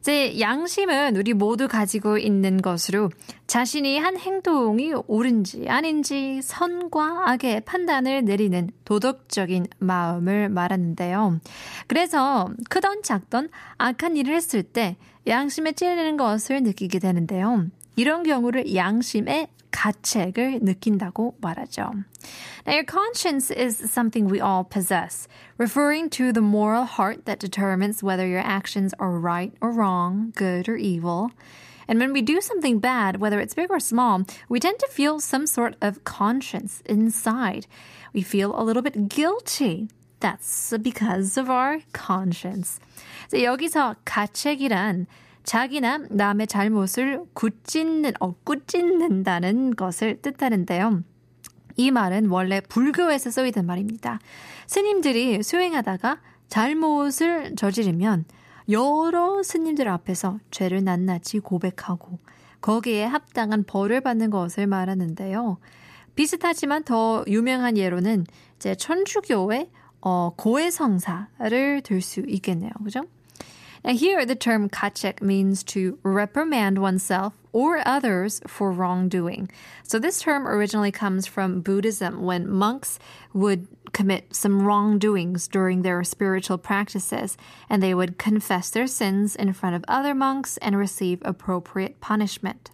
이제 양심은 우리 모두 가지고 있는 것으로 자신이 한 행동이 옳은지 아닌지 선과 악의 판단을 내리는 도덕적인 마음을 말하는데요. 그래서 크던 작던 악한 일을 했을 때 양심에 찔리는 것을 느끼게 되는데요. 이런 경우를 양심의 가책을 느낀다고 말하죠. Now, your conscience is something we all possess, referring to the moral heart that determines whether your actions are right or wrong, good or evil. And when we do something bad, whether it's big or small, we tend to feel some sort of conscience inside. We feel a little bit guilty. That's because of our conscience. So 여기서 가책이란 자기나 남의 잘못을 굳짓는, 어, 꾸짖는다는 것을 뜻하는데요. 이 말은 원래 불교에서 쓰이던 말입니다. 스님들이 수행하다가 잘못을 저지르면 여러 스님들 앞에서 죄를 낱낱이 고백하고 거기에 합당한 벌을 받는 것을 말하는데요. 비슷하지만 더 유명한 예로는 이제 천주교의 어, 고해성사를 들 수 있겠네요. 그죠? Now, here the term kachek means to reprimand oneself or others for wrongdoing. So, this term originally comes from Buddhism when monks would commit some wrongdoings during their spiritual practices, and they would confess their sins in front of other monks and receive appropriate punishment.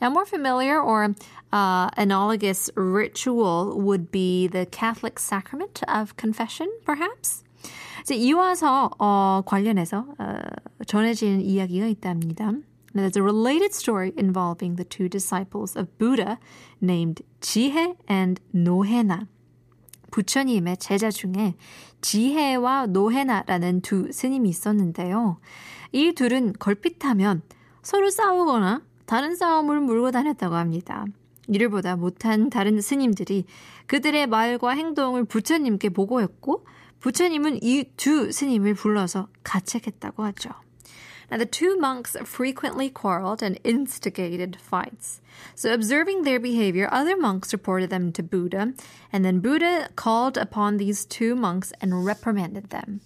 Now, more familiar or uh, analogous ritual would be the Catholic sacrament of confession, perhaps. 이제 이와서 어, 관련해서 어, 전해지는 이야기가 있답니다. Now, there's a related story involving the two disciples of Buddha named 지혜 and 노해나. 부처님의 제자 중에 지혜와 노해나라는 두 스님이 있었는데요. 이 둘은 걸핏하면 서로 싸우거나 다른 싸움을 물고 다녔다고 합니다. 이를 보다 못한 다른 스님들이 그들의 말과 행동을 부처님께 보고했고 부처님은 이 두 스님을 불러서 가책했다고 하죠. Now, the two monks frequently quarreled and instigated fights. So, observing their behavior, other monks reported them to Buddha, and then Buddha called upon these two monks and reprimanded them.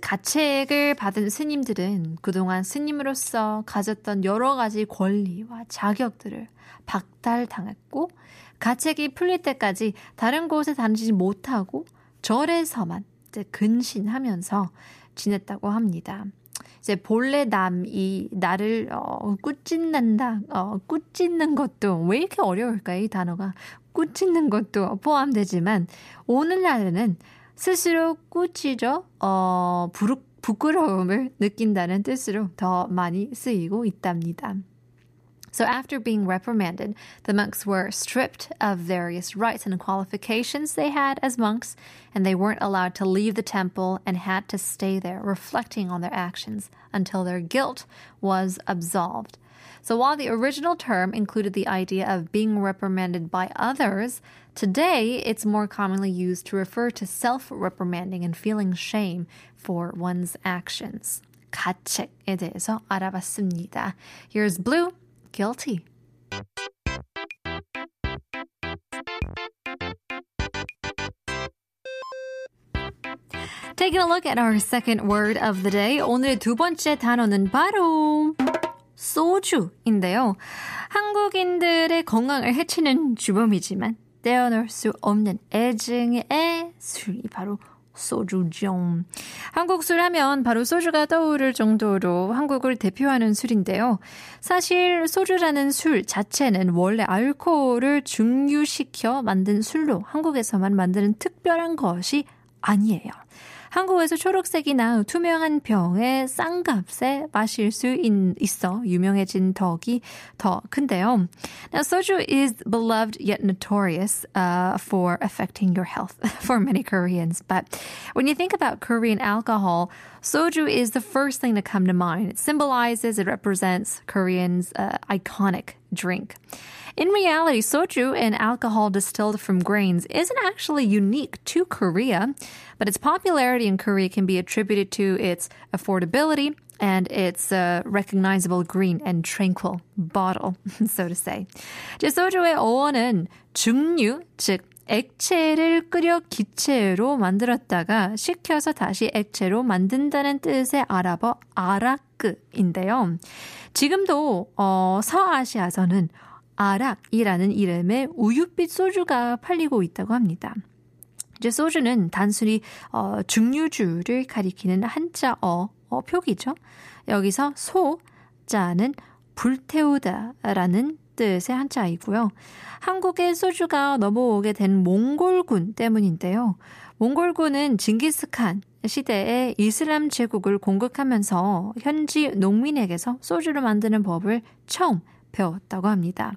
가책을 받은 스님들은 그동안 스님으로서 가졌던 여러 가지 권리와 자격들을 박탈당했고, 가책이 풀릴 때까지 다른 곳에 다니지 못하고 절에서만 근신하면서 지냈다고 합니다. 이제 본래 남이 나를 어, 꾸짖는다, 어, 꾸짖는 것도 왜 이렇게 어려울까요? 이 단어가 꾸짖는 것도 포함되지만 오늘날에는 스스로 꾸짖어 어, 부끄러움을 느낀다는 뜻으로 더 많이 쓰이고 있답니다. So after being reprimanded, the monks were stripped of various rights and qualifications they had as monks, and they weren't allowed to leave the temple and had to stay there reflecting on their actions until their guilt was absolved. So while the original term included the idea of being reprimanded by others, today it's more commonly used to refer to self-reprimanding and feeling shame for one's actions. 가책에 대해서 알아봤습니다. Here's Blue guilty. Taking a look at our second word of the day. 오늘의 두 번째 단어는 바로 소주인데요. 한국인들의 건강을 해치는 주범이지만 떼어놓을 수 없는 애증의 술이 바로 소주죠. 한국 술 하면 바로 소주가 떠오를 정도로 한국을 대표하는 술인데요. 사실 소주라는 술 자체는 원래 알코올을 증류시켜 만든 술로 한국에서만 만드는 특별한 것이 아니에요. 한국에서 초록색이나 투명한 병에 싼 값에 마실 수 있, 어 유명해진 덕이 더 큰데요. Now, soju is beloved yet notorious uh, for affecting your health for many Koreans. But when you think about Korean alcohol, soju is the first thing to come to mind. It symbolizes, it represents Korean's uh, iconic drink. In reality, soju, an alcohol distilled from grains, isn't actually unique to Korea, but its popularity in Korea can be attributed to its affordability and its uh, recognizable green and tranquil bottle, so to say. 이제 소주의 어원은 증류, 즉 액체를 끓여 기체로 만들었다가 식혀서 다시 액체로 만든다는 뜻의 아랍어 아라크인데요. 지금도 어, 서아시아에서는 아락이라는 이름의 우유빛 소주가 팔리고 있다고 합니다. 이제 소주는 단순히 어, 증류주를 가리키는 한자어 어, 표기죠. 여기서 소 자는 불태우다라는 뜻의 한자이고요. 한국에 소주가 넘어오게 된 몽골군 때문인데요. 몽골군은 징기스칸 시대에 이슬람 제국을 공격하면서 현지 농민에게서 소주를 만드는 법을 처음 배웠다고 합니다.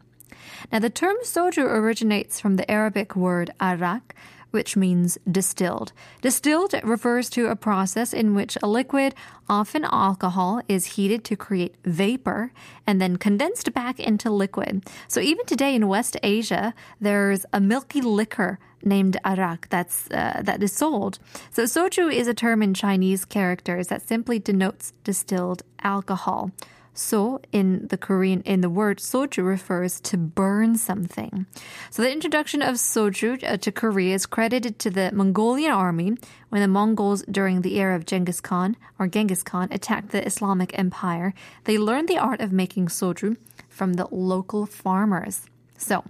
Now, the term soju originates from the Arabic word arak, which means distilled. Distilled refers to a process in which a liquid, often alcohol, is heated to create vapor and then condensed back into liquid. So even today in West Asia, there's a milky liquor named arak that's uh, that is sold. So soju is a term in Chinese characters that simply denotes distilled alcohol. So in the Korean, in the word soju refers to burn something. So the introduction of soju uh, to Korea is credited to the Mongolian army when the Mongols during the era of Genghis Khan or Genghis Khan attacked the Islamic Empire. They learned the art of making soju from the local farmers. So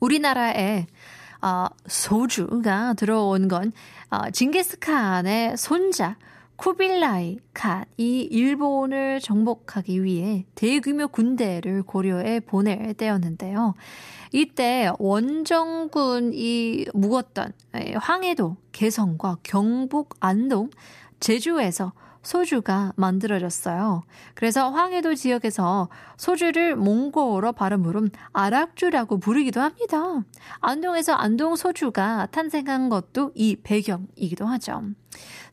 우리나라에 어, 소주가 들어온 건 어, 징기스칸의 손자 쿠빌라이 칸이 일본을 정복하기 위해 대규모 군대를 고려에 보낼 때였는데요. 이때 원정군이 묵었던 황해도, 개성과 경북, 안동, 제주에서 소주가 만들어졌어요. 그래서 황해도 지역에서 소주를 몽골어 발음으로 아락주라고 부르기도 합니다. 안동에서 안동 소주가 탄생한 것도 이 배경이기도 하죠.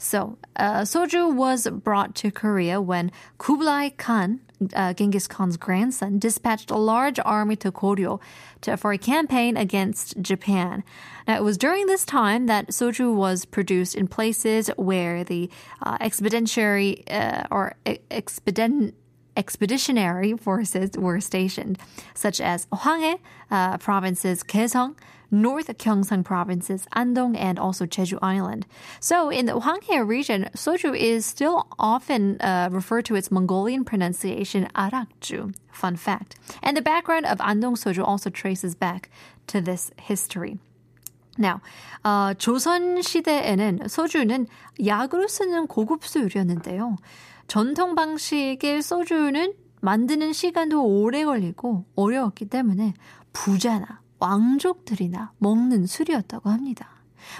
So, uh, soju was brought to Korea when Kublai Khan, uh, Genghis Khan's grandson, dispatched a large army to Koryo to, for a campaign against Japan. Now, it was during this time that soju was produced in places where the uh, expeditionary uh, or expeditionary forces were stationed, such as Hwanghae uh, provinces, Kaesong, North Gyeongsang provinces, Andong, and also Jeju Island. So in the Hwanghae region, soju is still often uh, referred to its Mongolian pronunciation arakju. Fun fact. And the background of Andong soju also traces back to this history. Now, uh, 조선 시대에는 소주는 약으로 쓰는 고급 수율이었는데요. 전통 방식의 소주는 만드는 시간도 오래 걸리고 어려웠기 때문에 부자나 왕족들이나 먹는 술이었다고 합니다.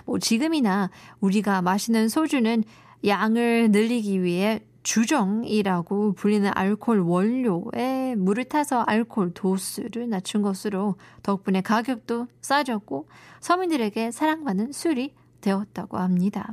뭐 지금이나 우리가 마시는 소주는 양을 늘리기 위해 주정이라고 불리는 알코올 원료에 물을 타서 알코올 도수를 낮춘 것으로 덕분에 가격도 싸졌고 서민들에게 사랑받는 술이 되었다고 합니다.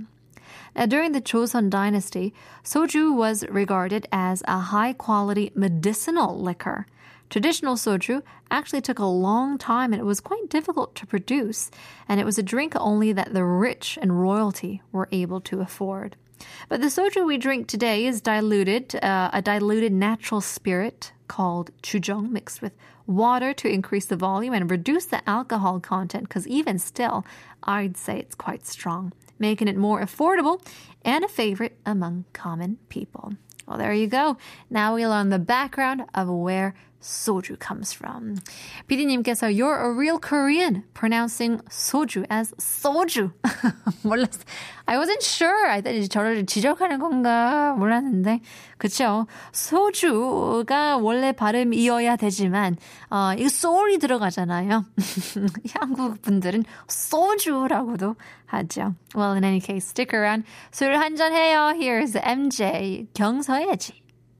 Now, during the Joseon dynasty, soju was regarded as a high quality medicinal liquor. Traditional soju actually took a long time and it was quite difficult to produce, and it was a drink only that the rich and royalty were able to afford. But the soju we drink today is diluted, uh, a diluted natural spirit called chujong mixed with water to increase the volume and reduce the alcohol content because even still, I'd say it's quite strong, making it more affordable and a favorite among common people. Well, there you go. Now we learn the background of where soju comes from. PD님께서 you're a real Korean pronouncing soju as soju. 몰랐어. I wasn't sure. I thought 저를 지적하는 건가 몰랐는데 그쵸. 소주가 원래 발음이어야 되지만 어, 이거 soul이 들어가잖아요. 한국 분들은 소주라고도 하죠. Well, in any case, stick around. 술 한잔 해요. Here's MJ 경서예지.